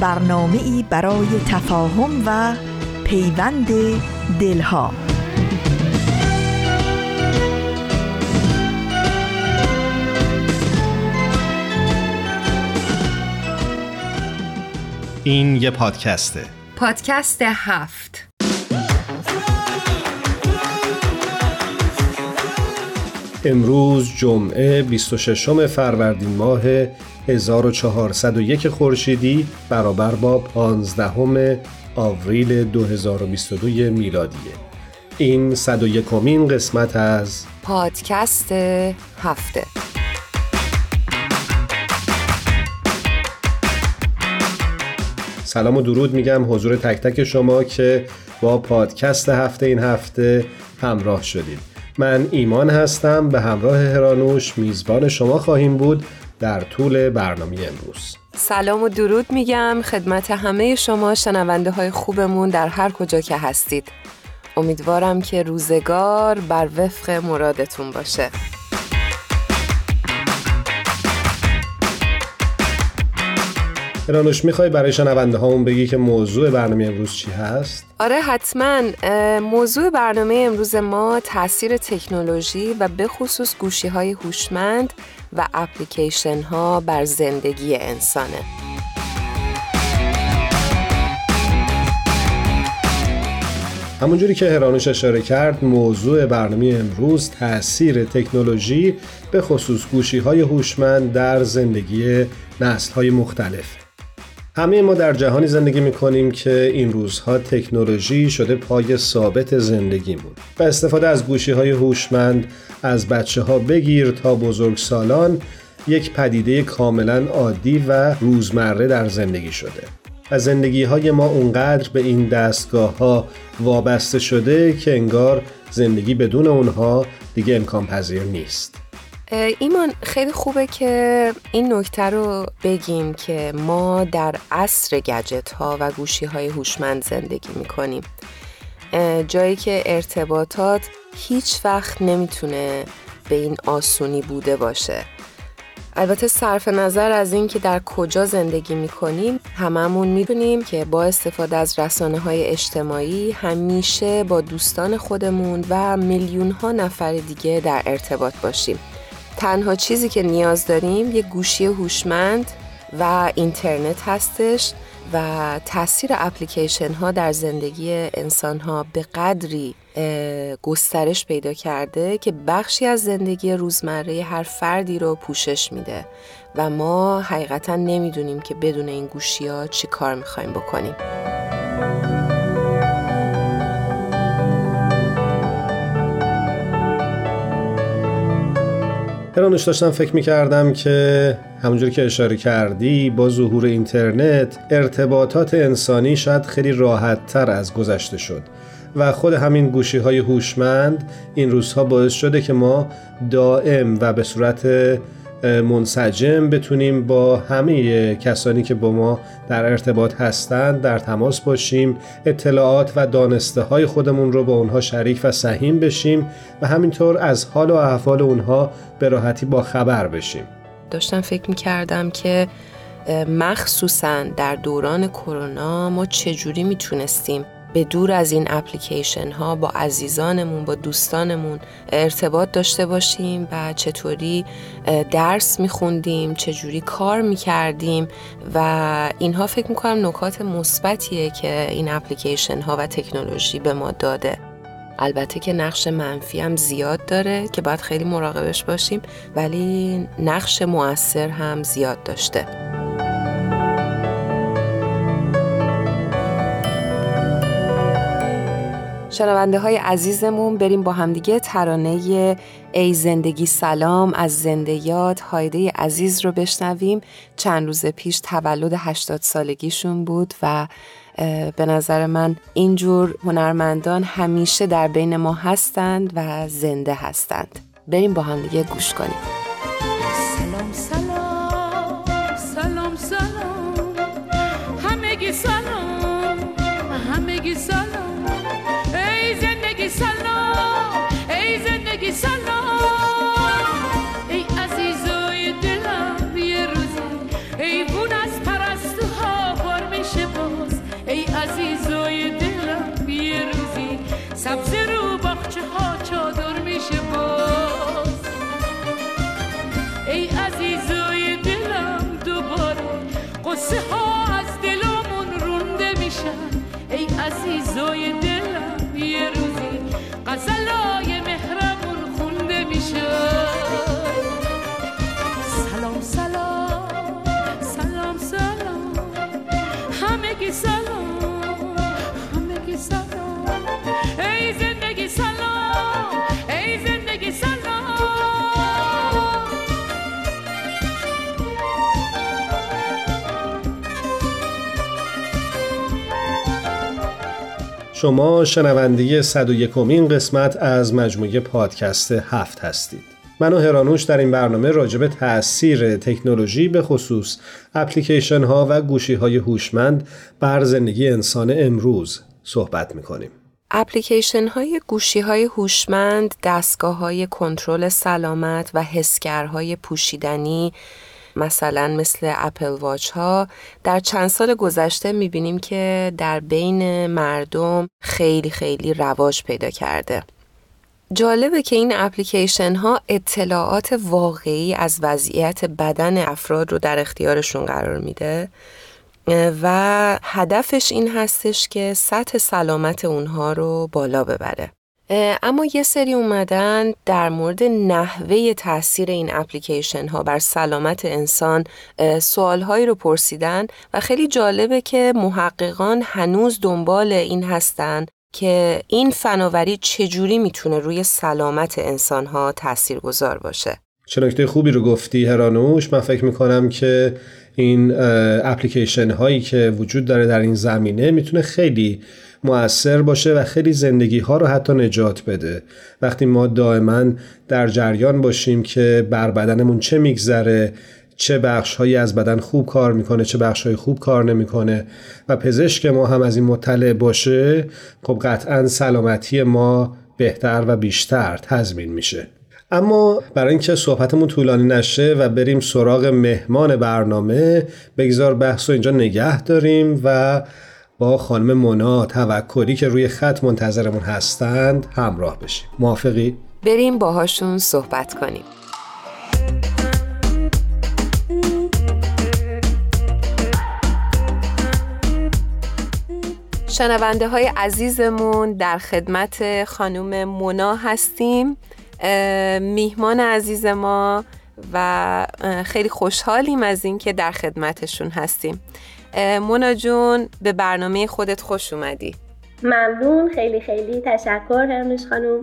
برنامه ای برای تفاهم و پیوند دلها. این یه پادکسته پادکست هفت. امروز جمعه 26 فروردین ماه 1401 خورشیدی برابر با 15 آوریل 2022 میلادیه. این 101 مین قسمت از پادکست هفته. سلام و درود میگم حضور تک تک شما که با پادکست هفته این هفته همراه شدید. من ایمان هستم به همراه هرانوش میزبان شما خواهیم بود. در طول برنامه امروز. سلام و درود میگم خدمت همه شما شنونده های خوبمون در هر کجا که هستید. امیدوارم که روزگار بر وفق مرادتون باشه. رانوش می‌خوای برای شنونده هامون بگی که موضوع برنامه امروز چی هست؟ آره حتما. موضوع برنامه امروز ما تاثیر تکنولوژی و به خصوص گوشی های هوشمند و اپلیکیشن ها بر زندگی انسانه. همونجوری که هرانوش اشاره کرد موضوع برنامه امروز تاثیر تکنولوژی به خصوص گوشی های هوشمند در زندگی نسل های مختلف. همه ما در جهانی زندگی می کنیم که این روزها تکنولوژی شده پای ثابت زندگیمون. و استفاده از گوشی های هوشمند از بچه ها بگیر تا بزرگ سالان یک پدیده کاملا عادی و روزمره در زندگی شده. و زندگی های ما اونقدر به این دستگاه ها وابسته شده که انگار زندگی بدون اونها دیگه امکان پذیر نیست ایمان خیلی خوبه که این نکته رو بگیم که ما در عصر گجت ها و گوشی های هوشمند زندگی می‌کنیم. جایی که ارتباطات هیچ وقت نمی‌تونه به این آسونی بوده باشه. البته صرف نظر از اینکه در کجا زندگی می‌کنیم هممون می‌دونیم که با استفاده از رسانه های اجتماعی همیشه با دوستان خودمون و میلیون ها نفر دیگه در ارتباط باشیم. تنها چیزی که نیاز داریم یه گوشی هوشمند و اینترنت هستش و تاثیر اپلیکیشن ها در زندگی انسان ها به قدری گسترش پیدا کرده که بخشی از زندگی روزمره هر فردی رو پوشش میده و ما حقیقتا نمی‌دونیم که بدون این گوشی ها چی کار می‌خوایم بکنیم. هرانوش داشتم فکر می‌کردم که همونجور که اشاره کردی با ظهور اینترنت ارتباطات انسانی شاید خیلی راحت تر از گذشته شد. و خود همین گوشی های هوشمند این روزها باعث شده که ما دائم و به صورت منسجم بتونیم با همه کسانی که با ما در ارتباط هستند در تماس باشیم اطلاعات و دانسته های خودمون رو با اونها شریک و سهیم بشیم و همینطور از حال و احوال اونها به راحتی با خبر بشیم. داشتم فکر می کردم که مخصوصا در دوران کرونا ما چجوری می‌تونستیم به دور از این اپلیکیشن ها با عزیزانمون با دوستانمون ارتباط داشته باشیم و چطوری درس میخوندیم چجوری کار می‌کردیم و اینها فکر می‌کنم نکات مثبتیه که این اپلیکیشن ها و تکنولوژی به ما داده. البته که نقش منفی هم زیاد داره که باید خیلی مراقبش باشیم ولی نقش مؤثر هم زیاد داشته. شنونده های عزیزمون بریم با همدیگه ترانه ای زندگی سلام از زنده یاد هایده عزیز رو بشنویم. چند روز پیش تولد 80 سالگیشون بود و به نظر من اینجور هنرمندان همیشه در بین ما هستند و زنده هستند. بریم با هم دیگه گوش کنیم. شما شنونده 101 کمین قسمت از مجموعه پادکست هفت هستید. من و هرانوش در این برنامه راجع به تأثیر تکنولوژی به خصوص اپلیکیشن ها و گوشی های هوشمند بر زندگی انسان امروز صحبت می‌کنیم. اپلیکیشن های گوشی های هوشمند، دستگاه های کنترل سلامت و حسگرهای پوشیدنی مثلا مثل اپل واچ ها در چند سال گذشته می‌بینیم که در بین مردم خیلی خیلی رواج پیدا کرده. جالبه که این اپلیکیشن ها اطلاعات واقعی از وضعیت بدن افراد رو در اختیارشون قرار میده و هدفش این هستش که سطح سلامت اونها رو بالا ببره. اما یه سری اومدن در مورد نحوه تاثیر این اپلیکیشن ها بر سلامت انسان سوال هایی رو پرسیدن و خیلی جالبه که محققان هنوز دنبال این هستن که این فناوری چجوری می‌تونه روی سلامت انسان ها تأثیر گذار باشه. چه خوبی رو گفتی هرانوش. من فکر می‌کنم که این اپلیکیشن هایی که وجود داره در این زمینه می‌تونه خیلی مؤثر باشه و خیلی زندگی ها رو حتی نجات بده. وقتی ما دائما در جریان باشیم که بر بدنمون چه میگذره چه بخش هایی از بدن خوب کار می‌کنه چه بخش های خوب کار نمی‌کنه و پزشک ما هم از این مطلع باشه خب قطعا سلامتی ما بهتر و بیشتر تضمین میشه. اما برای اینکه صحبتمون طولانی نشه و بریم سراغ مهمان برنامه بگذار بحث رو اینجا نگه داریم و با خانم مونا توکلی که روی خط منتظرمون هستند همراه بشیم. موافقی؟ بریم باهاشون صحبت کنیم. شنونده های عزیزمون در خدمت خانم مونا هستیم. میهمان عزیز ما و خیلی خوشحالیم از اینکه در خدمتشون هستیم. مونا جون به برنامه خودت خوش اومدی. ممنون. خیلی خیلی تشکر هرنوش خانوم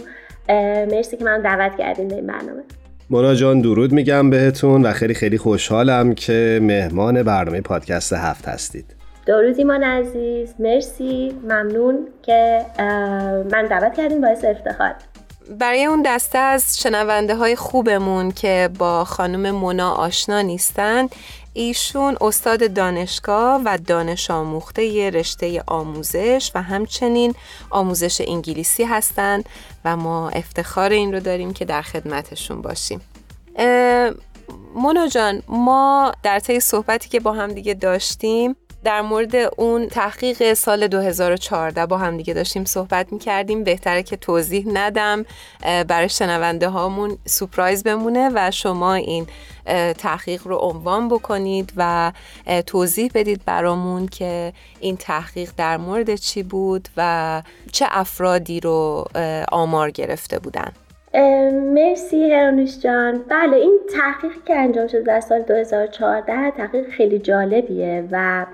مرسی که من دعوت کردیم به این برنامه. مونا جان درود میگم بهتون و خیلی خیلی خوشحالم که مهمان برنامه پادکست هفت هستید. درود ایمان عزیز. مرسی. ممنون که من دعوت کردیم باعث افتخار. برای اون دسته از شنونده های خوبمون که با خانم مونا آشنا نیستن ایشون استاد دانشگاه و دانش آموخته رشته آموزش و همچنین آموزش انگلیسی هستند و ما افتخار این رو داریم که در خدمتشون باشیم. مونا جان ما در طی صحبتی که با هم دیگه داشتیم در مورد اون تحقیق سال 2014 با هم دیگه داشتیم صحبت می کردیم بهتره که توضیح ندم. برای شنونده هامون سپرایز بمونه و شما این تحقیق رو عنوان بکنید و توضیح بدید برامون که این تحقیق در مورد چی بود و چه افرادی رو آمار گرفته بودن. مرسی هرانوش جان. بله این تحقیقی که انجام شده در سال 2014 تحقیق خیلی جالبیه و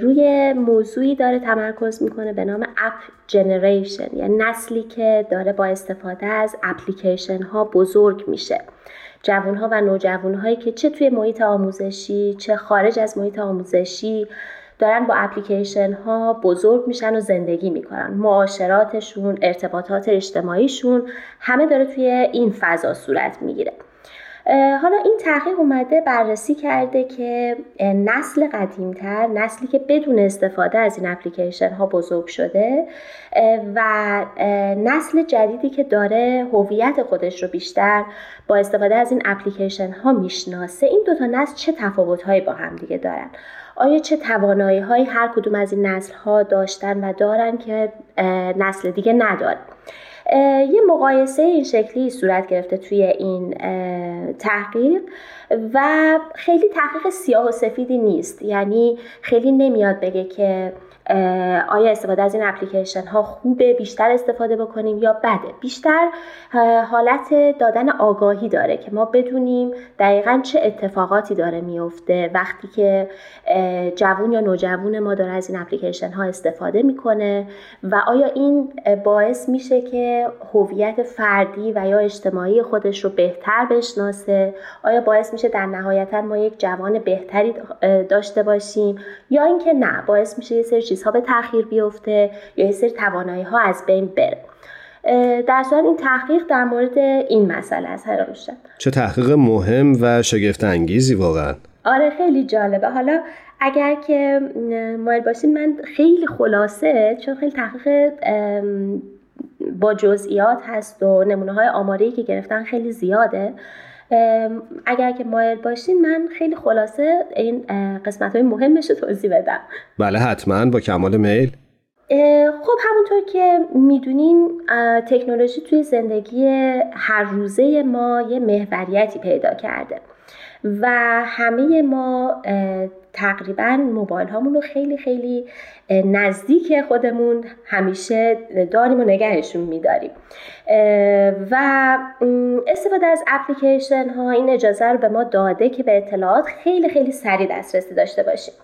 روی موضوعی داره تمرکز می‌کنه به نام اپ جنریشن یعنی نسلی که داره با استفاده از اپلیکیشن ها بزرگ میشه. جوان ها و نوجوان هایی که چه توی محیط آموزشی چه خارج از محیط آموزشی دارن با اپلیکیشن ها بزرگ میشن و زندگی می‌کنن. معاشراتشون ارتباطات اجتماعیشون همه داره توی این فضا صورت می‌گیره. حالا این تحقیق اومده بررسی کرده که نسل قدیمتر نسلی که بدون استفاده از این اپلیکیشن ها بزرگ شده و نسل جدیدی که داره هویت خودش رو بیشتر با استفاده از این اپلیکیشن ها می‌شناسه این دوتا نسل چه تفاوت هایی با هم دیگه دارن؟ آیا چه توانایی هایی هر کدوم از این نسل ها داشتن و دارن که نسل دیگه نداره یه مقایسه این شکلی صورت گرفته توی این تحقیق و خیلی تحقیق سیاه و سفیدی نیست. یعنی خیلی نمیاد بگه که آیا استفاده از این اپلیکیشن ها خوبه بیشتر استفاده بکنیم یا بده؟ بیشتر حالت دادن آگاهی داره که ما بدونیم دقیقا چه اتفاقاتی داره میفته وقتی که جوون یا نوجوون ما داره از این اپلیکیشن ها استفاده می‌کنه و آیا این باعث میشه که هویت فردی و یا اجتماعی خودش رو بهتر بشناسه؟ آیا باعث میشه در نهایتا ما یک جوان بهتری داشته باشیم؟ یا اینکه نه باعث میشه یه سری چیزها به تاخیر بیفته یا یه سری توانایی ها از بین بره. در صورت این تحقیق در مورد این مسئله است هر چه تحقیق مهم و شگفت انگیزی واقعا؟ آره خیلی جالبه. حالا اگر که مایل باشین من خیلی خلاصه چون خیلی تحقیق با جزئیات هست و نمونه های آماری که گرفتن خیلی زیاده. اگر که مایل باشین من خیلی خلاصه این قسمت های مهمش رو توضیح بدم. بله حتما با کمال میل. خب همونطور که می‌دونین تکنولوژی توی زندگی هر روزه ما یه محوریتی پیدا کرده. و همه ما تقریبا موبایل هامون رو خیلی خیلی نزدیک خودمون همیشه داریم و نگهشون میداریم. و استفاده از اپلیکیشن ها این اجازه رو به ما داده که به اطلاعات خیلی خیلی سریع دسترسی داشته باشیم.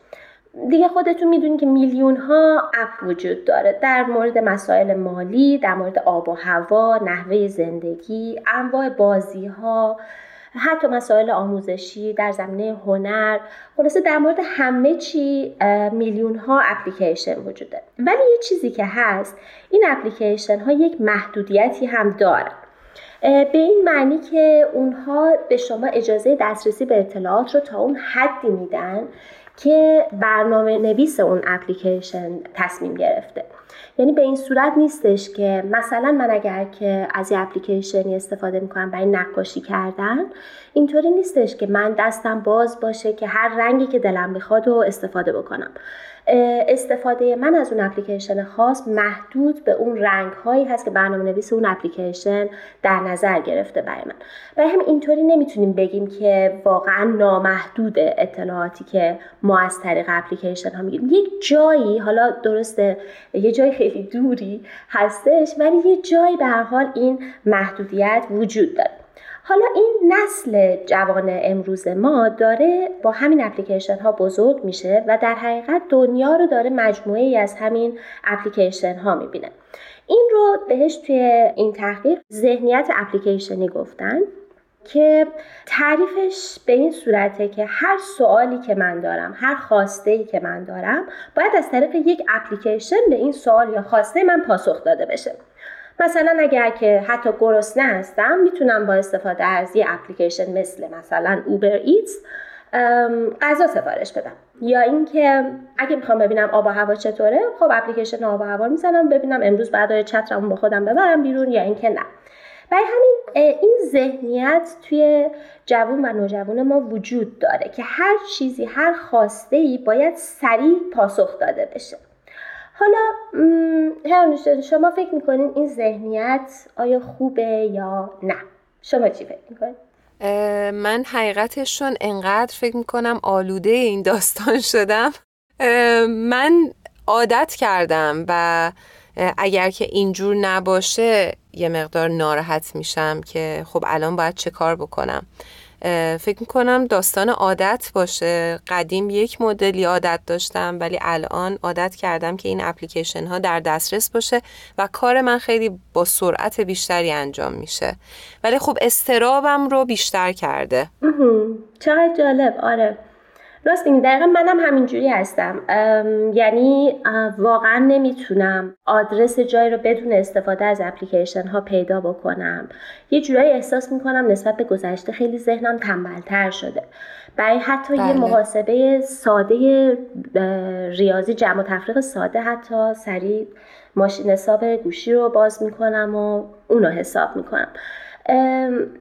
دیگه خودتون می‌دونید که میلیون ها اپ وجود داره. در مورد مسائل مالی در مورد آب و هوا نحوه زندگی انواع بازی ها حتی مسائل آموزشی در زمینه هنر خلاصه در مورد همه چی میلیون ها اپلیکیشن وجوده. ولی یه چیزی که هست این اپلیکیشن ها یک محدودیتی هم دارن. به این معنی که اونها به شما اجازه دسترسی به اطلاعات رو تا اون حدی میدن که برنامه نویس اون اپلیکیشن تصمیم گرفته. یعنی به این صورت نیستش که مثلا من اگر که از یه اپلیکیشنی استفاده می‌کنم برای نقاشی کردن اینطوری نیستش که من دستم باز باشه که هر رنگی که دلم می‌خواد رو استفاده بکنم. استفاده من از اون اپلیکیشن خاص محدود به اون رنگ هایی هست که برنامه نویس اون اپلیکیشن در نظر گرفته برای من. برای هم اینطوری نمی‌تونیم بگیم که واقعا نامحدود اطلاعاتی که ما از طریق اپلیکیشن ها می‌گیریم. یک جایی حالا درسته یه جای خیلی دوری هستش ولی یه جایی به حال این محدودیت وجود داره. حالا این نسل جوان امروز ما داره با همین اپلیکیشن ها بزرگ میشه و در حقیقت دنیا رو داره مجموعه ای از همین اپلیکیشن ها می‌بینه. این رو بهش توی این تحقیق ذهنیت اپلیکیشنی گفتن که تعریفش به این صورته که هر سوالی که من دارم هر خواسته ای که من دارم باید از طریق یک اپلیکیشن به این سوال یا خواسته من پاسخ داده بشه. مثلا اگر که حتی گرسنه هستم می‌تونم با استفاده از یه اپلیکیشن مثل مثلا اوبر ایتس غذا سفارش بدم. یا اینکه اگه می‌خوام ببینم آب و هوا چطوره خب اپلیکیشن آب و هوا می‌زنم ببینم امروز بعد چترمو با خودم ببرم بیرون یا اینکه نه. برای همین این ذهنیت توی جوون و نوجوان ما وجود داره که هر چیزی هر خواسته ای باید سریع پاسخ داده بشه. حالا هرانوشتان شما فکر می‌کنین این ذهنیت آیا خوبه یا نه؟ شما چی فکر می‌کنین؟ من حقیقتشون انقدر فکر می‌کنم آلوده این داستان شدم. من عادت کردم و اگر که اینجور نباشه یه مقدار ناراحت میشم که خب الان باید چه کار بکنم. فکر می‌کنم داستان عادت باشه. قدیم یک مدلی عادت داشتم ولی الان عادت کردم که این اپلیکیشن ها در دسترس باشه و کار من خیلی با سرعت بیشتری انجام میشه. ولی خب استرابم رو بیشتر کرده. چقدر جالب. آره. راست میگی دقیقا منم همینجوری هستم. یعنی واقعا نمی‌تونم آدرس جایی رو بدون استفاده از اپلیکیشن ها پیدا بکنم. یه جورایی احساس می‌کنم نسبت به گذشته خیلی ذهنم تنبلتر شده. برای حتی بله. یه محاسبه ساده ریاضی جمع و تفریق ساده حتی سریع ماشین حساب گوشی رو باز می‌کنم و اونو حساب می‌کنم.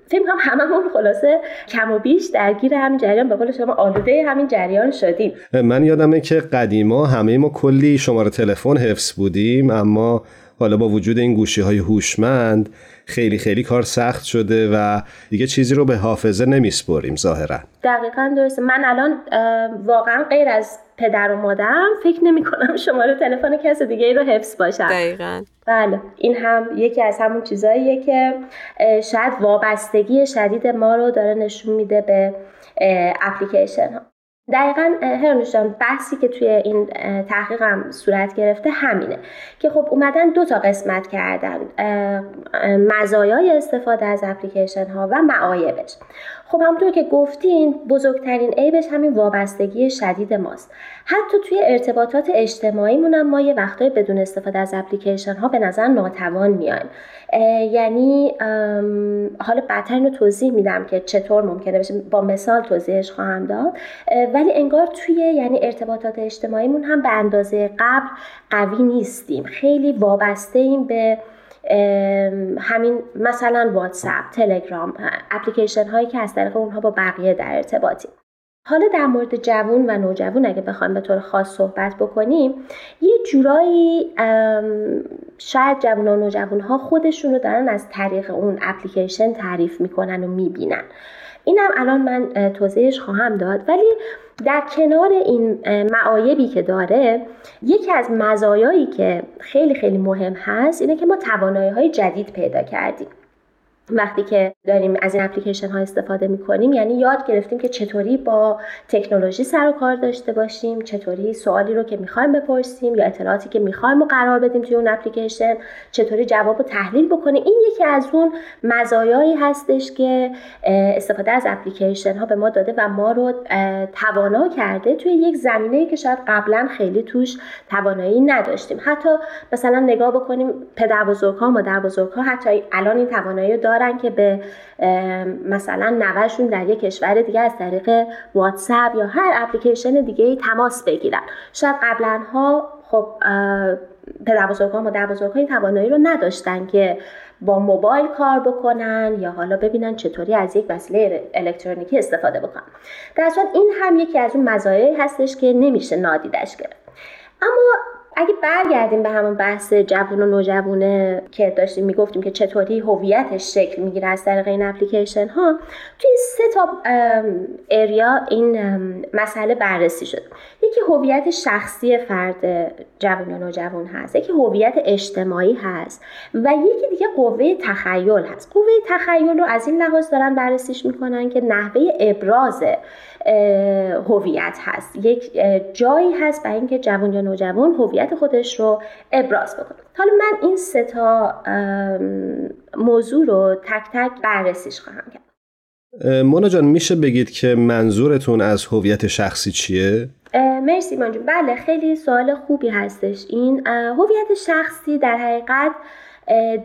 فکر کنم هممون خلاصه کم و بیش درگیر همین جریان به قول شما آلوده همین جریان شدیم. من یادمه که قدیما همه ما کلی شماره تلفن حفظ بودیم اما حالا با وجود این گوشی های هوشمند خیلی خیلی کار سخت شده و دیگه چیزی رو به حافظه نمیسپریم ظاهرا. دقیقا درسته. من الان واقعا غیر از پدر و مادرم فکر نمی کنم شماره تلفن کس دیگه ای رو حفظ باشم دقیقا. بله این هم یکی از همون چیزاییه که شاید وابستگی شدید ما رو داره نشون میده به اپلیکیشن ها. دقیقا هرانوشان بحثی که توی این تحقیقم صورت گرفته همینه که خب اومدن دو تا قسمت کردن مزایای استفاده از اپلیکیشن ها و معایبش. خب همونطور که گفتین بزرگترین عیبش همین وابستگی شدید ماست. حتی توی ارتباطات اجتماعی مونم ما یه وقتای بدون استفاده از اپلیکیشن ها به نظر ناتوان میایم. یعنی حالا بدتر رو توضیح میدم که چطور ممکنه بشه. با مثال توضیحش خواهم داد. ولی انگار توی یعنی ارتباطات اجتماعیمون هم به اندازه قبل قوی نیستیم. خیلی وابسته ایم به همین مثلا واتساپ تلگرام اپلیکیشن هایی که از طریق اونها با بقیه در ارتباطیم. حالا در مورد جوون و نوجوان اگه بخوایم به طور خاص صحبت بکنیم یه جورایی شاید جوان و نوجوان ها خودشون رو دارن از طریق اون اپلیکیشن تعریف می‌کنن و می‌بینن. اینم الان من توضیحش خواهم داد. ولی در کنار این معایبی که داره یکی از مزایایی که خیلی خیلی مهم هست اینه که ما توانایی های جدید پیدا کردیم. وقتی که داریم از این اپلیکیشن ها استفاده می کنیم یعنی یاد گرفتیم که چطوری با تکنولوژی سر و کار داشته باشیم چطوری سوالی رو که می‌خوایم بپرسیم یا اطلاعاتی که می‌خوایم رو قرار بدیم توی اون اپلیکیشن چطوری جواب رو تحلیل بکنیم این یکی از اون مزایایی هستش که استفاده از اپلیکیشن ها به ما داده و ما رو توانا کرده توی یک زمینه که شاید قبلا خیلی توش توانایی نداشتیم. حتی مثلا نگاه بکنیم پدر بزرگ ها مادر بزرگ ها حتی الان این توانایی دارن که به مثلا نوشون در یک کشور دیگه از طریق واتساپ یا هر اپلیکیشن دیگه تماس بگیرن. شاید قبلا ها خب پدر بزرگان و مادر این توانایی رو نداشتن که با موبایل کار بکنن یا حالا ببینن چطوری از یک وسیله الکترونیکی استفاده بکنن. در این هم یکی از اون مزایایی هستش که نمیشه نادیدش گرفت. اما اگه برگردیم به همون بحث جوون و نوجوونه که داشتیم می‌گفتیم که چطوری هویتش شکل می‌گیره از طریق این اپلیکیشن ها توی سه تا اریا این مسئله بررسی شد یکی هویت شخصی فرد جوون یا نوجوان هست یکی هویت اجتماعی هست و یکی دیگه قوه تخیل هست. قوه تخیل رو از این لحاظ دارن بررسیش می‌کنن که نحوه ابراز هویت هست. یک جایی هست برای اینکه جوان یا نوجوان هویت خودش رو ابراز بکنه. حالا من این سه تا موضوع رو تک تک بررسیش خواهم کرد. مونا جان میشه بگید که منظورتون از هویت شخصی چیه؟ مرسی منجون بله خیلی سوال خوبی هستش این. هویت شخصی در حقیقت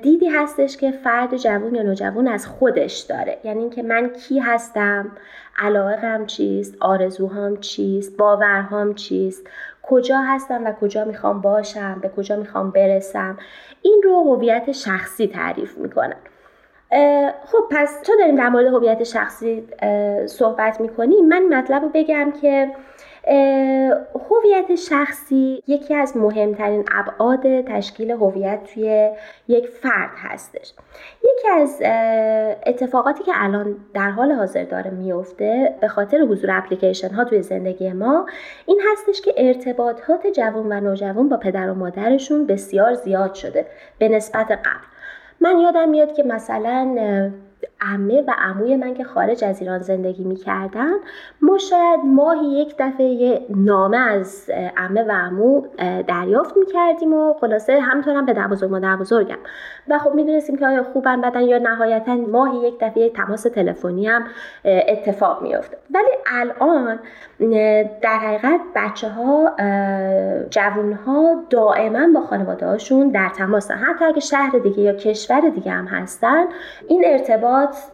دیدی هستش که فرد جوون یا نوجوان از خودش داره. یعنی اینکه من کی هستم علاقم چیست آرزوهام چیست باورهام چیست کجا هستم و کجا می‌خوام باشم به کجا می‌خوام برسم. این رو هویت شخصی تعریف می‌کنن خب پس چون داریم در مورد هویت شخصی صحبت می‌کنیم من مطلب رو بگم که هویت شخصی یکی از مهمترین ابعاد تشکیل هویت توی یک فرد هستش. یکی از اتفاقاتی که الان در حال حاضر داره میفته به خاطر حضور اپلیکیشن ها توی زندگی ما این هستش که ارتباطات جوان و نوجوان با پدر و مادرشون بسیار زیاد شده به نسبت قبل. من یادم میاد که مثلا امه و عموی من که خارج از ایران زندگی می‌کردن ما شاید ماهی یک دفعه یه نامه از امه و عمو دریافت می‌کردیم و خلاصه همطور هم به بزرگ مادر بزرگم و خب می‌دونستیم که آیا خوبن بدن یا نهایتا ماهی یک دفعه تماس تلفنی هم اتفاق میافته. ولی الان در حقیقت بچه ها جوون ها دائما با خانواده هاشون در تماس حتی اگه شهر دیگه یا کشور دیگه هم هستن این ارتباط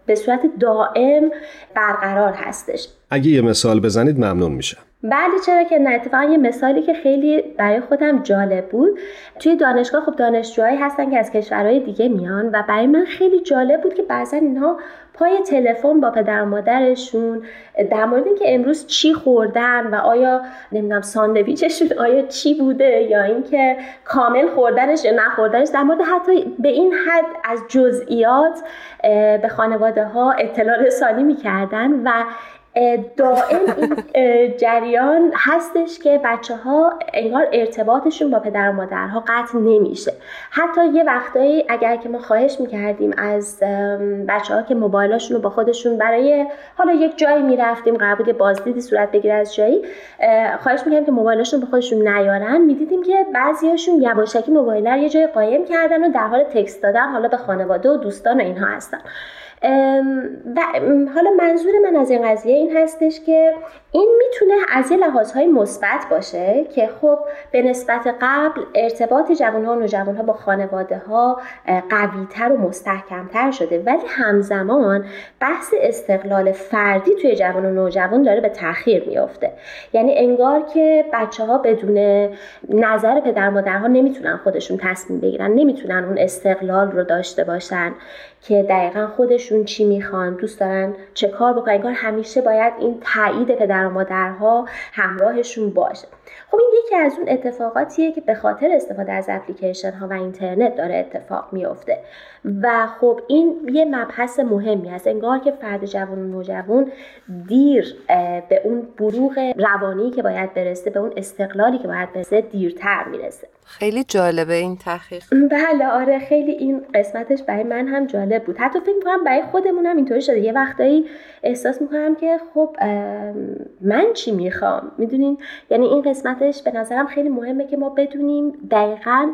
به صورت دائم برقرار هستش. اگه یه مثال بزنید ممنون میشم. بله چرا که نه اتفاقا یه مثالی که خیلی برای خودم جالب بود. توی دانشگاه خب دانشجوهایی هستن که از کشورهای دیگه میان و برای من خیلی جالب بود که بعضا اینها پای تلفن با پدر و مادرشون در مورد اینکه امروز چی خوردن و آیا نمی‌دونم ساندویچشون آیا چی بوده یا اینکه کامل خوردنش یا نخوردنش در مورد حتی به این حد از جزئیات به خانواده ها اطلاع رسانی می‌کردن و دائم این جریان هستش که بچه ها انگار ارتباطشون با پدر و مادرها قطع نمیشه. حتی یه وقتایی اگر که ما خواهش می‌کردیم از بچه ها که موبایلاشون رو با خودشون برای حالا یک جایی می‌رفتیم قرار بود بازدیدی صورت بگیره از جایی خواهش می‌کردیم که موبایلاشون با خودشون نیارن. می‌دیدیم که بعضیاشون یواشکی موبایل یه جای قایم کردن و در حال تکست دادن حالا به خانواده و دوستان و اینها هستن. و حالا منظور من از این قضیه این هستش که این می‌تونه از یه لحاظهای مثبت باشه که خب به نسبت قبل ارتباط جوانها و نوجوانها با خانواده ها قویتر و مستحکمتر شده. ولی همزمان بحث استقلال فردی توی جوان و نوجوان داره به تاخیر میافته. یعنی انگار که بچه ها بدون نظر پدر مادرها نمی‌تونن خودشون تصمیم بگیرن نمی‌تونن اون استقلال رو داشته باشن که دقیقا خودشون چی می‌خوان دوست دارن چه کار بکنن. انگار همیشه باید این تایید پدر و مادرها همراهشون باشه. خب این یکی از اون اتفاقاتیه که به خاطر استفاده از اپلیکیشن ها و اینترنت داره اتفاق میافته. و خب این یه مبحث مهمی است انگار که فرد جوان و نوجوان دیر به اون بروغ روانی که باید برسه به اون استقلالی که باید برسه دیرتر می‌رسه. خیلی جالبه این تحقیق. بله آره خیلی این قسمتش برای من هم جالب بود. حتی فکر می‌کنم برای خودمون هم اینطوری شده. یه وقتایی احساس می‌کنم که خب من چی می‌خوام؟ می‌دونین؟ یعنی این قسمتش به نظرم خیلی مهمه که ما بدونیم دقیقا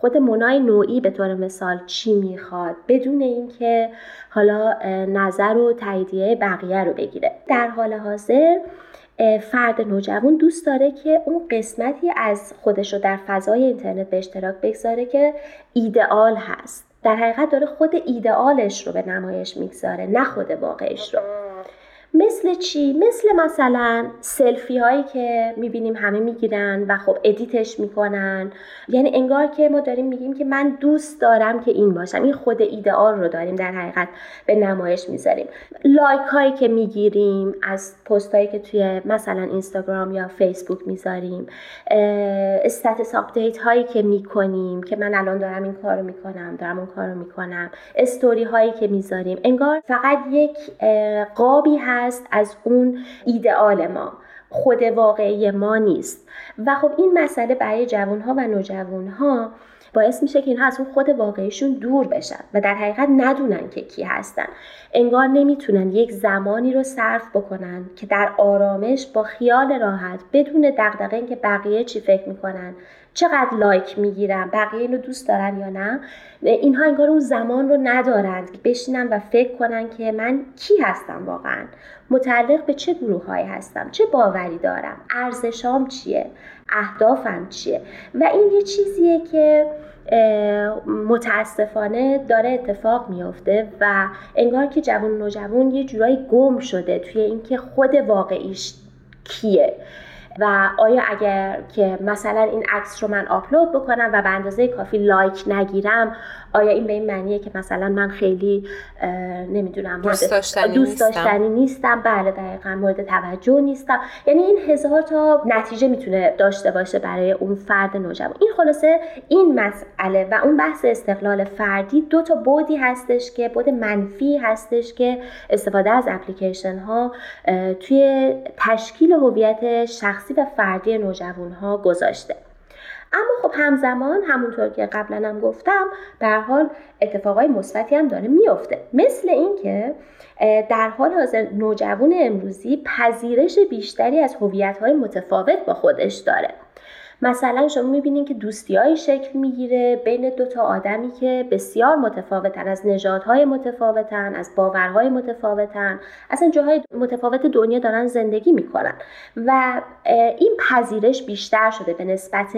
خود منای نوعی به طور مثال چی می‌خواد بدون اینکه حالا نظر و تاییدیه بقیه رو بگیره. در حال حاضر فرد نوجوان دوست داره که اون قسمتی از خودش رو در فضای اینترنت به اشتراک بگذاره که ایدئال هست. در حقیقت داره خود ایدئالش رو به نمایش می‌گذاره نه خود واقعش رو. مثل چی؟ مثل مثلا سلفی هایی که می‌بینیم همه می‌گیرن و خب edit ش می‌کنن. یعنی انگار که ما داریم میگیم که من دوست دارم که این باشم. این خود ایدئال رو داریم در حقیقت به نمایش می‌ذاریم. like هایی که می‌گیریم از پست هایی که توی مثلا اینستاگرام یا فیسبوک می‌ذاریم. status update هایی که می‌کنیم که من الان دارم این کارو می‌کنم دارم اون کارو می‌کنم. استوری هایی که می‌ذاریم. انگار فقط یک قابی هست از اون ایدئال ما. خود واقعی ما نیست. و خب این مسئله برای جوانها و نوجوانها باعث میشه که اینها از اون خود واقعیشون دور بشن و در حقیقت ندونن که کی هستن. انگار نمی‌تونن یک زمانی رو صرف بکنن که در آرامش با خیال راحت بدون دغدغه اینکه بقیه چی فکر می‌کنن چقدر لایک می‌گیرن بقیه اینو دوست دارن یا نه؟ اینها انگار اون زمان رو ندارند که بشینن و فکر کنن که من کی هستم واقعا. متعلق به چه گروه هایی هستم؟ چه باوری دارم؟ ارزشام چیه؟ اهدافم چیه؟ و این یه چیزیه که متاسفانه داره اتفاق میافته و انگار که جوان و یه جورایی گم شده توی اینکه خود واقعیش کیه. و آیا اگر که مثلا این عکس رو من آپلود بکنم و به اندازه کافی لایک نگیرم آیا این به این معنیه که مثلا من خیلی نمی‌دونم دوست داشتنی, دوست داشتنی نیستم. بله دقیقا مورد توجه نیستم. یعنی این هزار تا نتیجه می‌تونه داشته باشه برای اون فرد نوجوان. این خلاصه این مسئله و اون بحث استقلال فردی دو تا بودی هستش که بود منفی هستش که استفاده از اپلیکیشن ها توی تشکیل هویت شخصی و فردی نوجوان ها گذاشته. اما خب همزمان همونطور که قبلا هم گفتم در حال اتفاقای مثبتی هم داره میفته. مثل اینکه در حال حاضر نوجوان امروزی پذیرش بیشتری از هویت‌های متفاوت با خودش داره. مثلا شما می‌بینید که دوستی شکل می‌گیره بین دو تا آدمی که بسیار متفاوتن از نژادهای متفاوتن از باورهای متفاوتن اصلا جاهای متفاوت دنیا دارن زندگی می‌کنن. و این پذیرش بیشتر شده به نسبت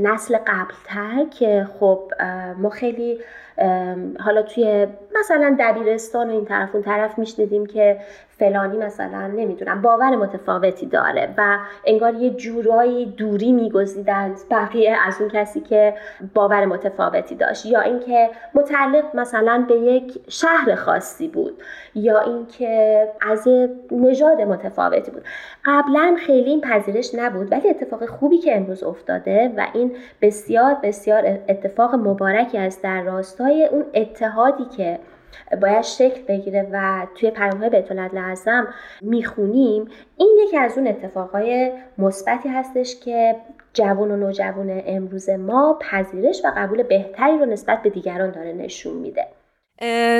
نسل قبلتر که خب ما خیلی حالا توی مثلا دبیرستان و این طرف اون طرف میشنیدیم که فلانی مثلا نمی‌دونم باور متفاوتی داره و انگار یه جورایی دوری میگزیدند بقیه از اون کسی که باور متفاوتی داشت. یا اینکه متعلق مثلا به یک شهر خاصی بود یا اینکه از نژاد متفاوتی بود. قبلا خیلی این پذیرش نبود ولی اتفاق خوبی که امروز افتاده و این بسیار بسیار اتفاق مبارکی است در راستای اون اتحادی که باید شکل بگیره و توی پیام های بیت لازم می‌خونیم. این یکی از اون اتفاقهای مثبتی هستش که جوان و نوجوان امروز ما پذیرش و قبول بهتری رو نسبت به دیگران داره نشون میده.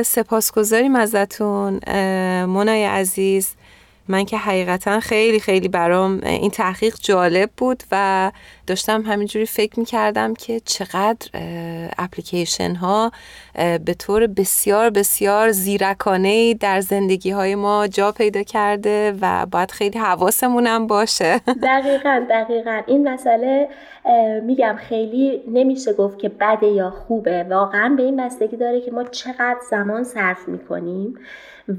سپاسگزاریم ازتون منای عزیز. من که حقیقتا خیلی خیلی برام این تحقیق جالب بود و داشتم همینجوری فکر می‌کردم که چقدر اپلیکیشن ها به طور بسیار بسیار زیرکانه در زندگی های ما جا پیدا کرده و باید خیلی حواسمونم باشه. دقیقا دقیقا. این مسئله میگم خیلی نمیشه گفت که بده یا خوبه. واقعا به این بستگی داره که ما چقدر زمان صرف می‌کنیم.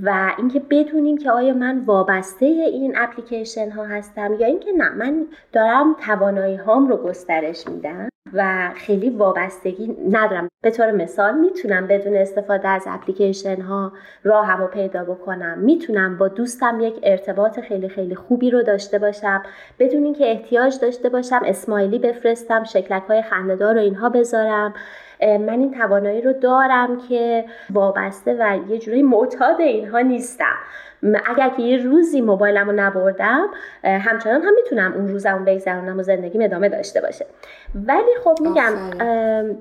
و اینکه بدونیم که آیا من وابسته این اپلیکیشن ها هستم یا اینکه نه من دارم توانایی هام رو گسترش میدم و خیلی وابستگی ندارم. به طور مثال می‌تونم بدون استفاده از اپلیکیشن ها راهم رو پیدا بکنم. می‌تونم با دوستم یک ارتباط خیلی خیلی خوبی رو داشته باشم. بدون اینکه احتیاج داشته باشم اسمایلی بفرستم شکلک های خندهدار رو اینها بذارم. من این توانایی رو دارم که وابسته و یه جوری معتاد اینها نیستم. اگر که یه روزی موبایلم رو نبردم همچنان هم می‌تونم اون روزم بگذرونم و زندگی ادامه داشته باشه. ولی خب میگم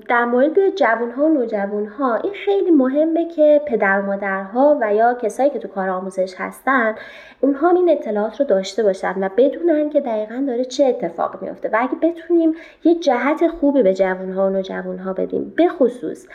در مورد جوون ها و نوجوان ها این خیلی مهمه که پدر و مادرها و یا کسایی که تو کار آموزش هستن اونها این اطلاعات رو داشته باشن و بدونن که دقیقا داره چه اتفاق میفته و اگه بتونیم یه جهت خوبی به جوون ها و نوجوان ها بدیم به خصوص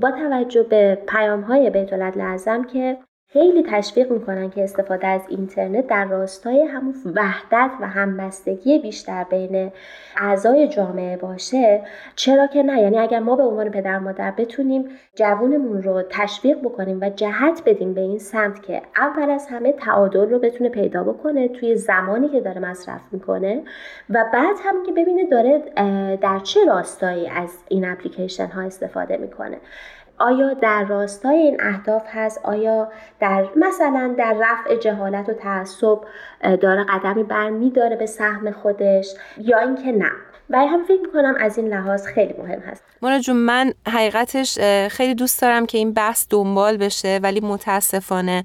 با توجه به پیام های بیت لازم که خیلی تشویق می‌کنن که استفاده از اینترنت در راستای همون وحدت و همبستگی بیشتر بین اعضای جامعه باشه. چرا که نه؟ یعنی اگر ما به عنوان پدر مادر بتونیم جوونمون رو تشویق بکنیم و جهت بدیم به این سمت که اول از همه تعادل رو بتونه پیدا بکنه توی زمانی که داره مصرف می‌کنه و بعد هم که ببینه داره در چه راستایی از این اپلیکیشن ها استفاده می‌کنه. آیا در راستای این اهداف هست؟ آیا در مثلا در رفع جهالت و تعصب داره قدمی بر داره به سهم خودش یا اینکه نه؟ برای هم فکر می‌کنم از این لحاظ خیلی مهم هست. مونا جون من حقیقتش خیلی دوست دارم که این بحث دنبال بشه ولی متاسفانه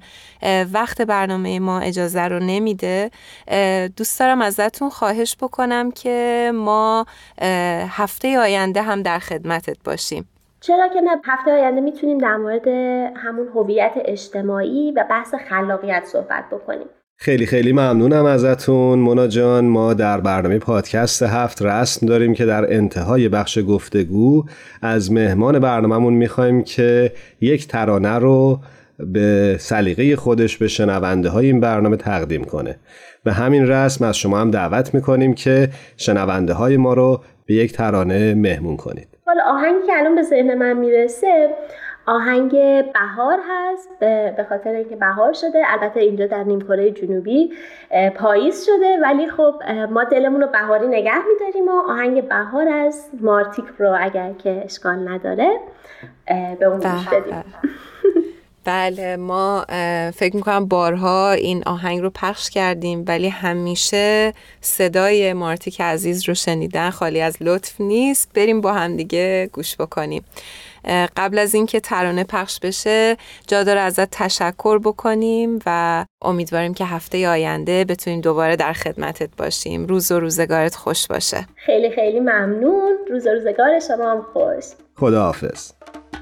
وقت برنامه ما اجازه رو نمیده. دوست دارم ازتون خواهش بکنم که ما هفته آینده هم در خدمتت باشیم. چرا که نه هفته آینده می‌تونیم در مورد همون هویت اجتماعی و بحث خلاقیت صحبت بکنیم. خیلی خیلی ممنونم ازتون. مونا جان ما در برنامه پادکست هفت رسم داریم که در انتهای بخش گفتگو از مهمان برنامهمون می‌خوایم که یک ترانه رو به سلیقه خودش به شنونده های این برنامه تقدیم کنه. به همین رسم از شما هم دعوت می‌کنیم که شنونده های ما رو به یک ترانه مهمون کنید. حالا آهنگی که الان به ذهن من می‌رسه آهنگ بهار هست به خاطر اینکه بهار شده البته اینجا در نیم کره جنوبی پاییز شده ولی خب ما دلمون رو بهاری نگه میداریم و آهنگ بهار از مارتیک رو اگر که اشکال نداره به اون گوش بدیم. بله ما فکر می‌کنم بارها این آهنگ رو پخش کردیم ولی همیشه صدای مارتیک عزیز رو شنیدن خالی از لطف نیست. بریم با هم دیگه گوش بکنیم. قبل از اینکه ترانه پخش بشه جا داره ازت تشکر بکنیم و امیدواریم که هفته آینده بتونیم دوباره در خدمتت باشیم. روز و روزگارت خوش باشه. خیلی خیلی ممنون. روز و روزگار شما هم خوش. خداحافظ.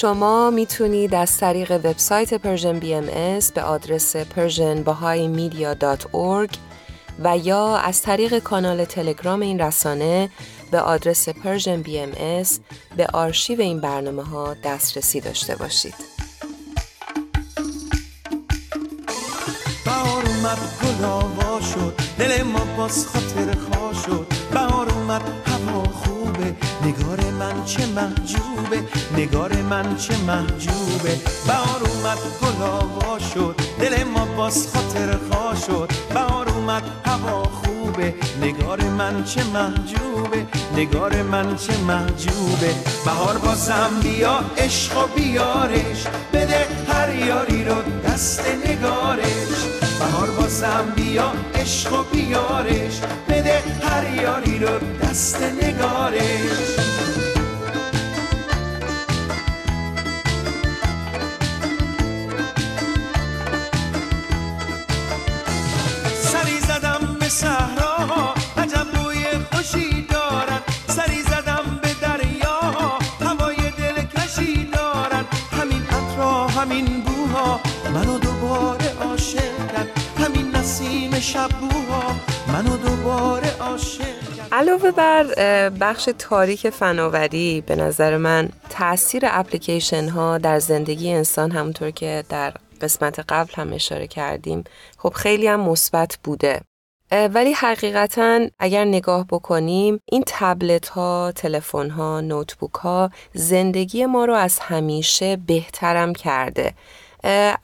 شما می‌تونید از طریق وبسایت Persian BMS به آدرس persianbahaimedia.org و یا از طریق کانال تلگرام این رسانه به آدرس Persian BMS به آرشیو این برنامه ها دسترسی داشته باشید. بهار اومد گل شد دل ما باز خاطرخواه شد بهار اومد هوا نگار من چه محجوبه؟ نگار من چه محجوبه؟ بهار اومد گل آوا شد دل ما باز خاطر خوا شد. بهار اومد هوا خوبه نگار من چه محجوبه؟ نگار من چه محجوبه؟ بهار بازم بیا عشق و بیارش بده هر یاری رو دست نگارش. بهار بازم بیا عشق و بیارش. بده هر یاری رو دست نگارش. منو دوباره عاشق علاوه بر بخش تاریک فناوری به نظر من تاثیر اپلیکیشن ها در زندگی انسان همونطور که در قسمت قبل هم اشاره کردیم خب خیلی هم مثبت بوده. ولی حقیقتا اگر نگاه بکنیم این تبلت ها، تلفن ها، نوتبوک ها زندگی ما رو از همیشه بهترم کرده.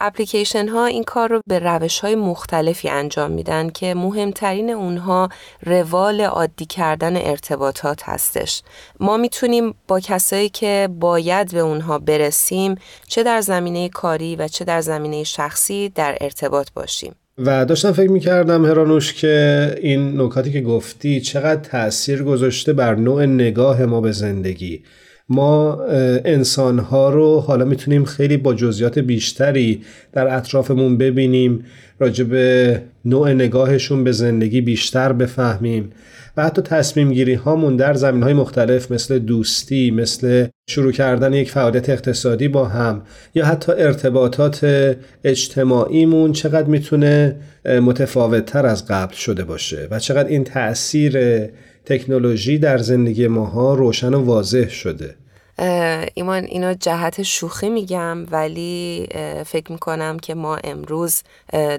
اپلیکیشن ها این کار رو به روش های مختلفی انجام میدن که مهمترین اونها روال عادی کردن ارتباطات هستش. ما می‌تونیم با کسایی که باید به اونها برسیم چه در زمینه کاری و چه در زمینه شخصی در ارتباط باشیم. و داشتم فکر می‌کردم هرانوش که این نکاتی که گفتی چقدر تاثیر گذاشته بر نوع نگاه ما به زندگی. ما انسانها رو حالا می‌تونیم خیلی با جزئیات بیشتری در اطرافمون ببینیم راجع به نوع نگاهشون به زندگی بیشتر بفهمیم و حتی تصمیم گیری هامون در زمین های مختلف مثل دوستی مثل شروع کردن یک فعالیت اقتصادی با هم یا حتی ارتباطات اجتماعیمون چقدر می‌تونه متفاوت تر از قبل شده باشه و چقدر این تأثیر تکنولوژی در زندگی ماها روشن و واضح شده. ایمان اینو جهت شوخی میگم ولی فکر می‌کنم که ما امروز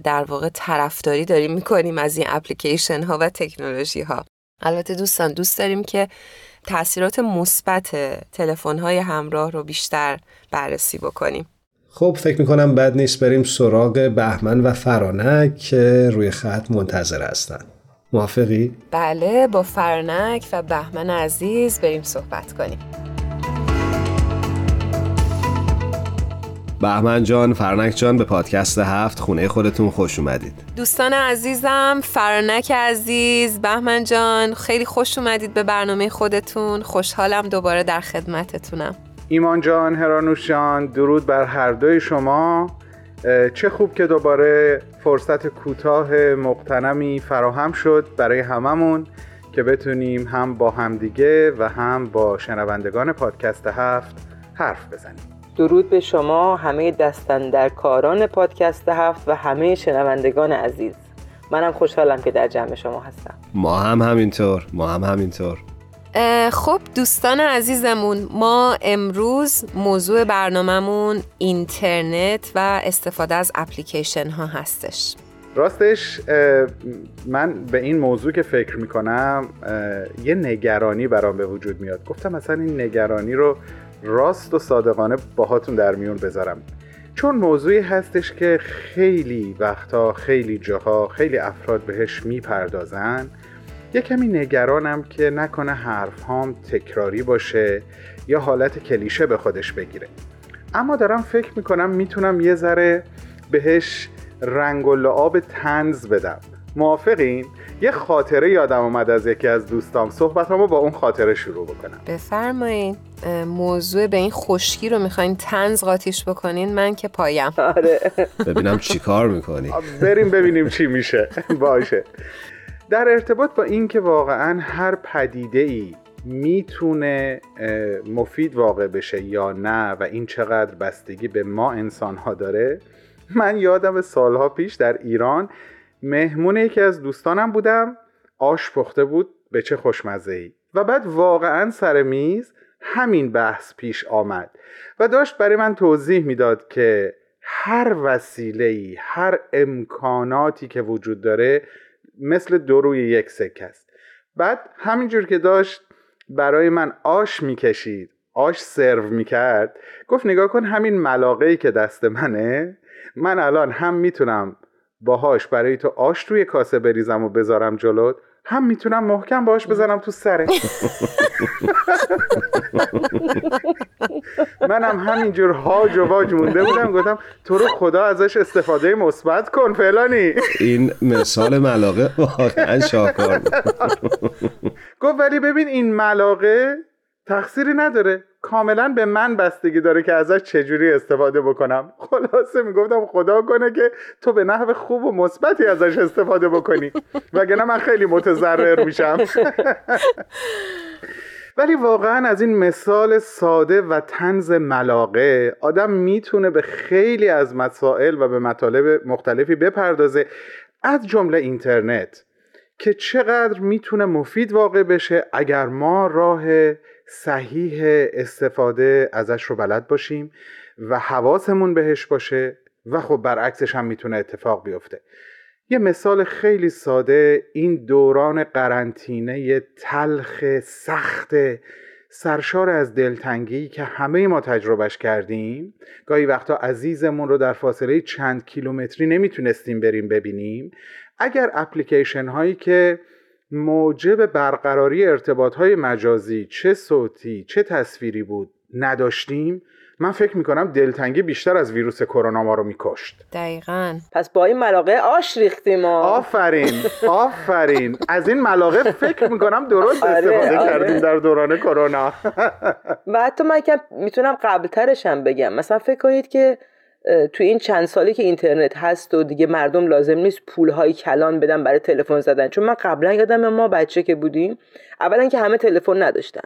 در واقع طرفداری داریم می‌کنیم از این اپلیکیشن ها و تکنولوژی ها البته دوستان دوست داریم که تاثیرات مثبت تلفن های همراه رو بیشتر بررسی بکنیم. خب فکر می‌کنم بد نیست بریم سراغ بهمن و فرانک که روی خط منتظر هستن. موافقی؟ بله با فرانک و بهمن عزیز بریم صحبت کنیم. بهمن جان، فرانک جان به پادکست هفت خونه خودتون خوش اومدید. دوستان عزیزم فرانک عزیز بهمن جان خیلی خوش اومدید به برنامه خودتون. خوشحالم دوباره در خدمتتونم. ایمان جان هرانوش جان درود بر هر دوی شما. چه خوب که دوباره فرصت کوتاه مقتنمی فراهم شد برای هممون که بتونیم هم با همدیگه و هم با شنوندگان پادکست هفت حرف بزنیم. درود به شما همه دستن در کاران پادکست هفت و همه شنوندگان عزیز. منم خوشحالم که در جمع شما هستم. ما هم همینطور ما هم همینطور. خب دوستان عزیزمون ما امروز موضوع برنامهمون اینترنت و استفاده از اپلیکیشن ها هستش. راستش من به این موضوع که فکر می‌کنم یه نگرانی برام به وجود میاد. گفتم مثلا این نگرانی رو راست و صادقانه باهاتون در میون بذارم. چون موضوعی هستش که خیلی وقتا خیلی جاها خیلی افراد بهش می‌پردازن یه کمی نگرانم که نکنه حرف هام تکراری باشه یا حالت کلیشه به خودش بگیره. اما دارم فکر می‌کنم می‌تونم یه ذره بهش رنگ و لعاب تنز بدم. موافقین؟ یه خاطره یادم اومد از یکی از دوستام. صحبتامو با اون خاطره شروع بکنم. بفرمایین. اه، موضوع به این خشکی رو می‌خواین تنز قاطیش بکنین من که پایم. آره. ببینم چی کار می‌کنی. بریم ببینیم چی میشه. باشه. در ارتباط با این که واقعا هر پدیده ای می‌تونه مفید واقع بشه یا نه و این چقدر بستگی به ما انسان ها داره من یادم سالها پیش در ایران مهمون یکی از دوستانم بودم آش پخته بود به چه خوشمزه ای و بعد واقعا سر میز همین بحث پیش آمد و داشت برای من توضیح می‌داد که هر وسیله هر امکاناتی که وجود داره مثل دو روی یک سکه است. بعد همینجور که داشت برای من آش می‌کشید آش سرو می‌کرد گفت نگاه کن همین ملاقه که دست منه من الان هم می‌تونم باهاش برای تو آش توی کاسه بریزم و بذارم جلوت. هم می‌تونم محکم باهاش بزنم تو سرت منم همینجور هاج و واج مونده بودم گفتم تو رو خدا ازش استفاده مثبت کن فلانی. این مثال ملاقه واقعا شاهکار بود. گفت ولی ببین این ملاقه تقصیری نداره. کاملا به من بستگی داره که ازش چجوری استفاده بکنم. خلاصه می‌گفتم خدا کنه که تو به نحو خوب و مثبتی ازش استفاده بکنی. وگرنه من خیلی متضرر میشم. ولی واقعا از این مثال ساده و تنز ملاقه آدم می‌تونه به خیلی از مسائل و به مطالب مختلفی بپردازه. از جمله اینترنت که چقدر می‌تونه مفید واقع بشه اگر ما راه صحیح استفاده ازش رو بلد باشیم و حواسمون بهش باشه و خب برعکسش هم می‌تونه اتفاق بیفته. یه مثال خیلی ساده این دوران قرنطینه تلخ سخت سرشار از دلتنگی که همه ما تجربهش کردیم. گاهی وقتا عزیزمون رو در فاصله چند کیلومتری نمی‌تونستیم بریم ببینیم. اگر اپلیکیشن هایی که موجب برقراری ارتباط های مجازی چه صوتی چه تصویری بود نداشتیم؟ من فکر می‌کنم دلتنگی بیشتر از ویروس کرونا ما رو میکشت. دقیقا. پس با این ملاقه آش ریختیم ما. آفرین آفرین. از این ملاقه فکر می‌کنم درست آره، استفاده آره. کردیم در دوران کرونا. و حتی من می‌تونم قبلترش هم بگم. مثلا فکر کنید که تو این چند سالی که اینترنت هست و دیگه مردم لازم نیست پولهای کلان بدن برای تلفن زدن. چون من قبلا یادم ما بچه که بودیم اولا که همه تلفن نداشتن.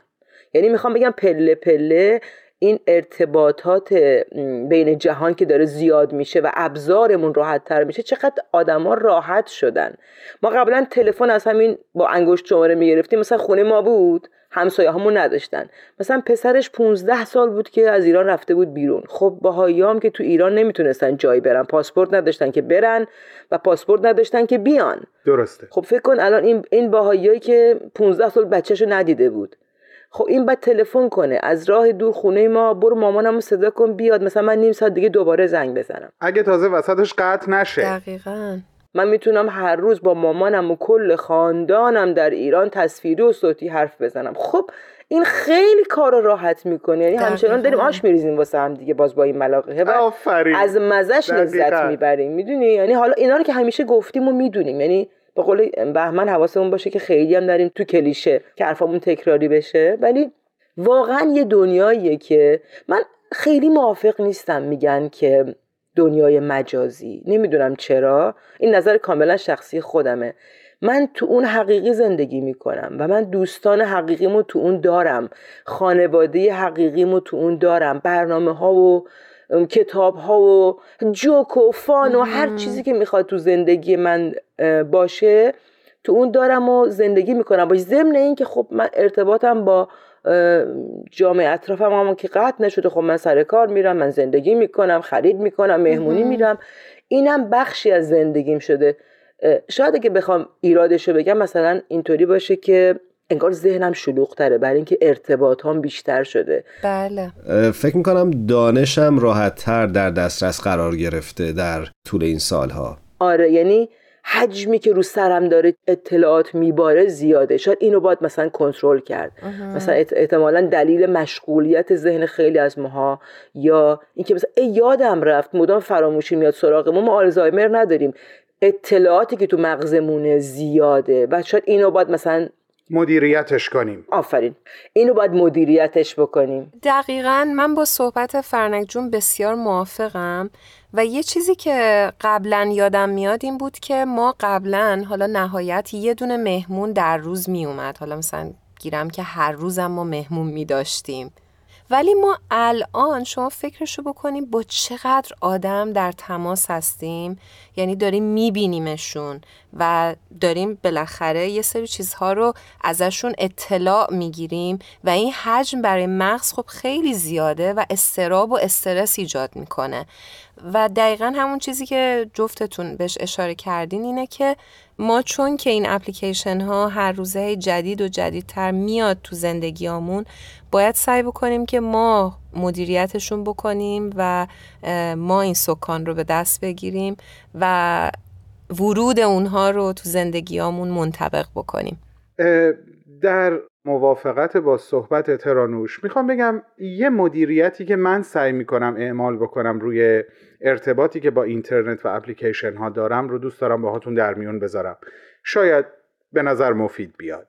یعنی می‌خوام بگم پله پله این ارتباطات بین جهان که داره زیاد میشه و ابزارمون راحت تر میشه چقدر آدما راحت شدن. ما قبلا تلفن از همین با انگشت شماره می‌گرفتیم مثلا خونه ما بود. همسایه همون نداشتن. مثلا پسرش 15 سال بود که از ایران رفته بود بیرون. خب باهایی هم که تو ایران نمی‌تونستن جایی برن. پاسپورت نداشتن که برن و پاسپورت نداشتن که بیان. درسته. خب فکر کن الان این این باهایی که 15 سال بچهشو ندیده بود. خب این بعد تلفن کنه. از راه دور خونه ما برو مامانمو صدا کن بیاد. مثلا من نیم ساعت دیگه دوباره زنگ بزنم. اگه تازه وسطش قطع نشه. دقیقا. من می‌تونم هر روز با مامانم و کل خاندانم در ایران تصویری و صوتی حرف بزنم. خب این خیلی کار رو راحت می‌کنه. یعنی همچنان. داریم آش میریزیم واسه هم دیگه باز با این ملاقه. و آفرین. از مزش لذت. می‌بریم. می‌دونی؟ یعنی حالا اینا رو که همیشه گفتیم و می‌دونیم. یعنی به قول بهمن حواسمون باشه که خیلی هم داریم تو کلیشه که حرفمون تکراری بشه. ولی واقعا یه دنیاییه که من خیلی موافق نیستم میگن که دنیای مجازی. نمی‌دونم چرا. این نظر کاملا شخصی خودمه. من تو اون حقیقی زندگی می‌کنم و من دوستان حقیقیمو تو اون دارم. خانواده حقیقیمو تو اون دارم. برنامه ها و کتاب ها و جوک و فان و هر چیزی که می‌خواد تو زندگی من باشه تو اون دارم و زندگی می‌کنم. باش ضمن این که خب من ارتباطم با جامعه اطرافم هم که قطع نشده. خب من سر کار میرم من زندگی می‌کنم خرید می‌کنم مهمونی میرم. اینم بخشی از زندگیم شده. شاید اگه بخوام ایرادشو بگم مثلا اینطوری باشه که انگار ذهنم شلوغ تره برای اینکه ارتباط هم بیشتر شده. بله. فکر می‌کنم دانشم راحت تر در دسترس قرار گرفته در طول این سالها. آره یعنی حجمی که رو سرم داره اطلاعات میباره زیاده. شاید اینو باید مثلا کنترل کرد. مثلا احتمالا دلیل مشغولیت ذهن خیلی از ماها یا اینکه مثلا ای یادم رفت مدام فراموشی میاد سراغمون ما آلزایمر نداریم. اطلاعاتی که تو مغزمونه زیاده و شاید اینو باید مثلا مدیریتش کنیم. آفرین. اینو باید مدیریتش بکنیم. دقیقا من با صحبت فرنک جون بسیار موافقم. و یه چیزی که قبلا یادم میاد این بود که ما قبلا حالا نهایت یه دونه مهمون در روز می اومد حالا مثلا گیرم که هر روزم ما مهمون می داشتیم ولی ما الان شما فکرشو بکنیم با چقدر آدم در تماس هستیم. یعنی داریم میبینیمشون و داریم بالاخره یه سری چیزها رو ازشون اطلاع می‌گیریم و این حجم برای مغز خب خیلی زیاده و استراب و استرس ایجاد می‌کنه. و دقیقا همون چیزی که جفتتون بهش اشاره کردین اینه که ما چون که این اپلیکیشن ها هر روزه جدید و جدیدتر میاد تو زندگیامون باید سعی بکنیم که ما مدیریتشون بکنیم و ما این سکان رو به دست بگیریم و ورود اونها رو تو زندگیامون منطبق بکنیم. در موافقت با صحبت ترانوش. می‌خوام بگم یه مدیریتی که من سعی می‌کنم اعمال بکنم روی ارتباطی که با اینترنت و اپلیکیشن ها دارم رو دوست دارم باهاتون در میون بذارم. شاید به نظر مفید بیاد.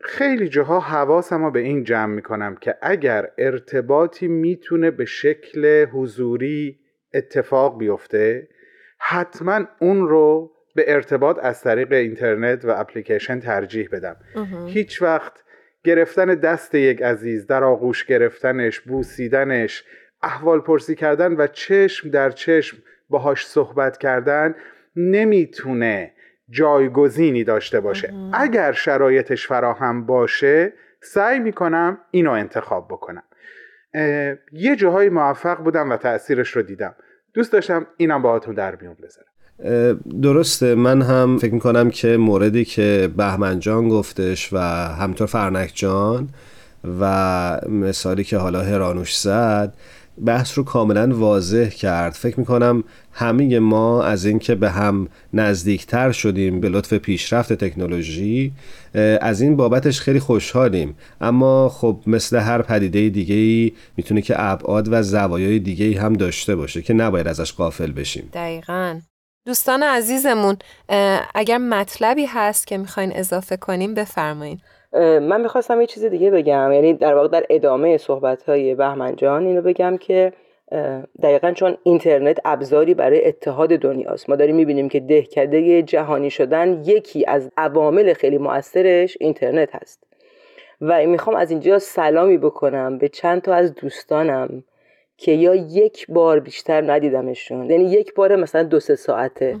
خیلی جاها حواسم به این جمع می‌کنم که اگر ارتباطی می‌تونه به شکل حضوری اتفاق بیفته حتما اون رو به ارتباط از طریق اینترنت و اپلیکیشن ترجیح بدم. هیچ وقت گرفتن دست یک عزیز در آغوش گرفتنش بوسیدنش احوال پرسی کردن و چشم در چشم باهاش صحبت کردن نمی‌تونه جایگزینی داشته باشه. اگر شرایطش فراهم باشه سعی می‌کنم اینو انتخاب بکنم. یه جاهای موفق بودم و تاثیرش رو دیدم. دوست داشتم اینم باهاتون در میون بذارم. درسته. من هم فکر می‌کنم که موردی که بهمن جان گفتش و همطور فرنک جان و مثالی که حالا هرانوش زد بحث رو کاملا واضح کرد. فکر می‌کنم همه ما از اینکه به هم نزدیکتر شدیم به لطف پیشرفت تکنولوژی از این بابتش خیلی خوشحالیم. اما خب مثل هر پدیده دیگه ای می‌تونه که ابعاد و زوایای دیگه ای هم داشته باشه که نباید ازش قافل بشیم. دقیقا. دوستان عزیزمون اگر مطلبی هست که می‌خواین اضافه کنیم بفرمایین. من می‌خواستم یه چیز دیگه بگم. یعنی در واقع در ادامه صحبت های بهمن جان اینو بگم که دقیقا چون اینترنت ابزاری برای اتحاد دنیاست ما داریم می‌بینیم که دهکده جهانی شدن یکی از عوامل خیلی مؤثرش اینترنت هست. و می‌خوام از اینجا سلامی بکنم به چند تا از دوستانم. که یا یک بار بیشتر ندیدمشون. یعنی یک بار مثلا دو سه ساعته.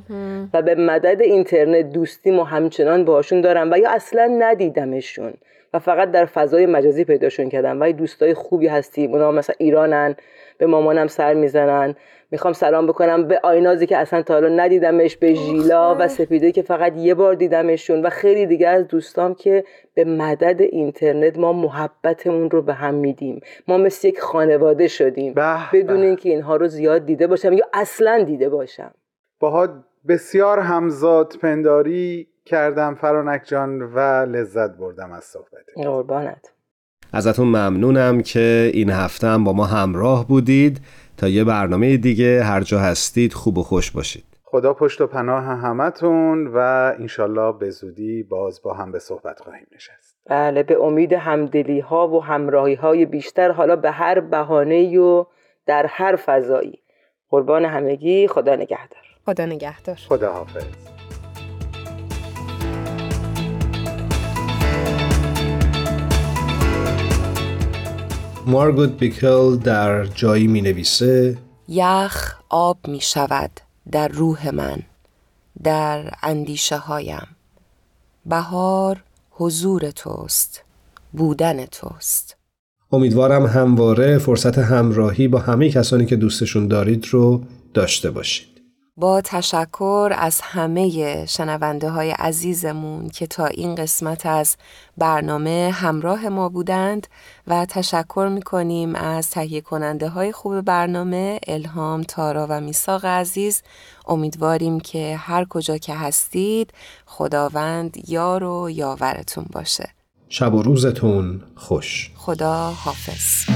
و به مدد اینترنت دوستیم و همچنان باشون دارم و یا اصلا ندیدمشون. و فقط در فضای مجازی پیداشون کردم. و دوستای خوبی هستیم اونا مثلا ایرانن به مامانم سر می‌زنن. می‌خوام سلام بکنم به آینازی که اصلا تا حالا ندیدمش به ژیلا و سپیده که فقط یه بار دیدمشون و خیلی دیگه از دوستام که به مدد اینترنت ما محبتمون رو به هم میدیم. ما مثل یک خانواده شدیم. بدون اینکه اینها رو زیاد دیده باشم یا اصلا دیده باشم. باها بسیار همزاد پنداری کردم فرانک جان و لذت بردم از صحبت قربانت. ازتون ممنونم که این هفته هم با ما همراه بودید. تا یه برنامه دیگه هر جا هستید خوب و خوش باشید. خدا پشت و پناه همتون و انشالله به زودی باز با هم به صحبت خواهیم نشست. بله به امید همدلی ها و همراهی های بیشتر حالا به هر بهانه و در هر فضایی. قربان همگی خدا نگهدار. خدا نگهدار. خدا حافظ مارگوت بیکل در جایی می نویسه یخ آب می شود در روح من در اندیشه هایم بهار حضور توست بودن توست. امیدوارم همواره فرصت همراهی با همه کسانی که دوستشون دارید رو داشته باشید. با تشکر از همه شنونده های عزیزمون که تا این قسمت از برنامه همراه ما بودند و تشکر می‌کنیم از تهیه کننده های خوب برنامه الهام، تارا و میساق عزیز. امیدواریم که هر کجا که هستید خداوند یار و یاورتون باشه. شب و روزتون خوش. خدا حافظ.